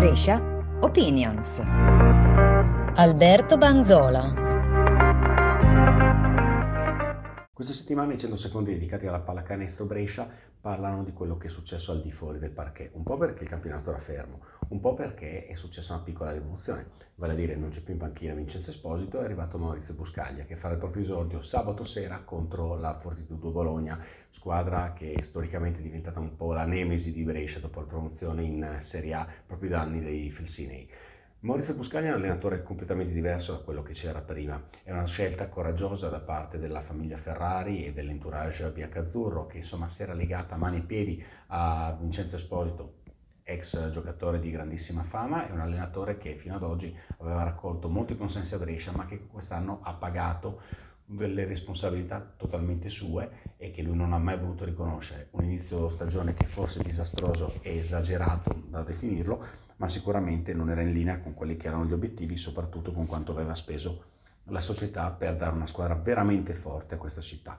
Brescia Opinions. Alberto Banzola. Questa settimana i 100 secondi dedicati alla pallacanestro Brescia parlano di quello che è successo al di fuori del parquet, un po' perché il campionato era fermo, un po' perché è successa una piccola rivoluzione, vale a dire non c'è più in panchina Vincenzo Esposito, è arrivato Maurizio Buscaglia che farà il proprio esordio sabato sera contro la Fortitudo Bologna, squadra che storicamente è diventata un po' la nemesi di Brescia dopo la promozione in Serie A proprio da anni dei Felsinei. Maurizio Buscaglia è un allenatore completamente diverso da quello che c'era prima. È una scelta coraggiosa da parte della famiglia Ferrari e dell'entourage biancazzurro che insomma si era legata a mani e piedi a Vincenzo Esposito, ex giocatore di grandissima fama e un allenatore che fino ad oggi aveva raccolto molti consensi a Brescia ma che quest'anno ha pagato delle responsabilità totalmente sue e che lui non ha mai voluto riconoscere. Un inizio stagione che forse è disastroso e esagerato da definirlo, ma sicuramente non era in linea con quelli che erano gli obiettivi, soprattutto con quanto aveva speso la società per dare una squadra veramente forte a questa città.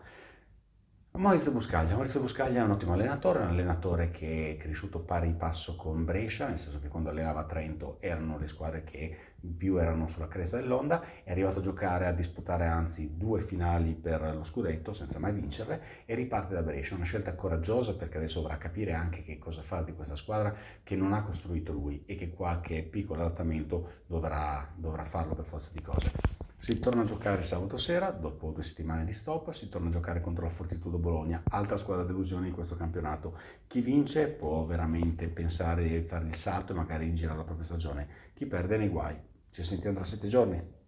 Maurizio Buscaglia. Maurizio Buscaglia è un ottimo allenatore, un allenatore che è cresciuto pari passo con Brescia, nel senso che quando allenava Trento erano le squadre che più erano sulla cresta dell'onda, è arrivato a giocare, a disputare anzi due finali per lo scudetto senza mai vincerle e riparte da Brescia, una scelta coraggiosa perché adesso dovrà capire anche che cosa fare di questa squadra che non ha costruito lui e che qualche piccolo adattamento dovrà, dovrà farlo per forza di cose. Si torna a giocare sabato sera, dopo due settimane di stop, si torna a giocare contro la Fortitudo Bologna, altra squadra delusione di questo campionato. Chi vince può veramente pensare di fare il salto e magari girare la propria stagione. Chi perde nei guai. Ci sentiamo tra sette giorni.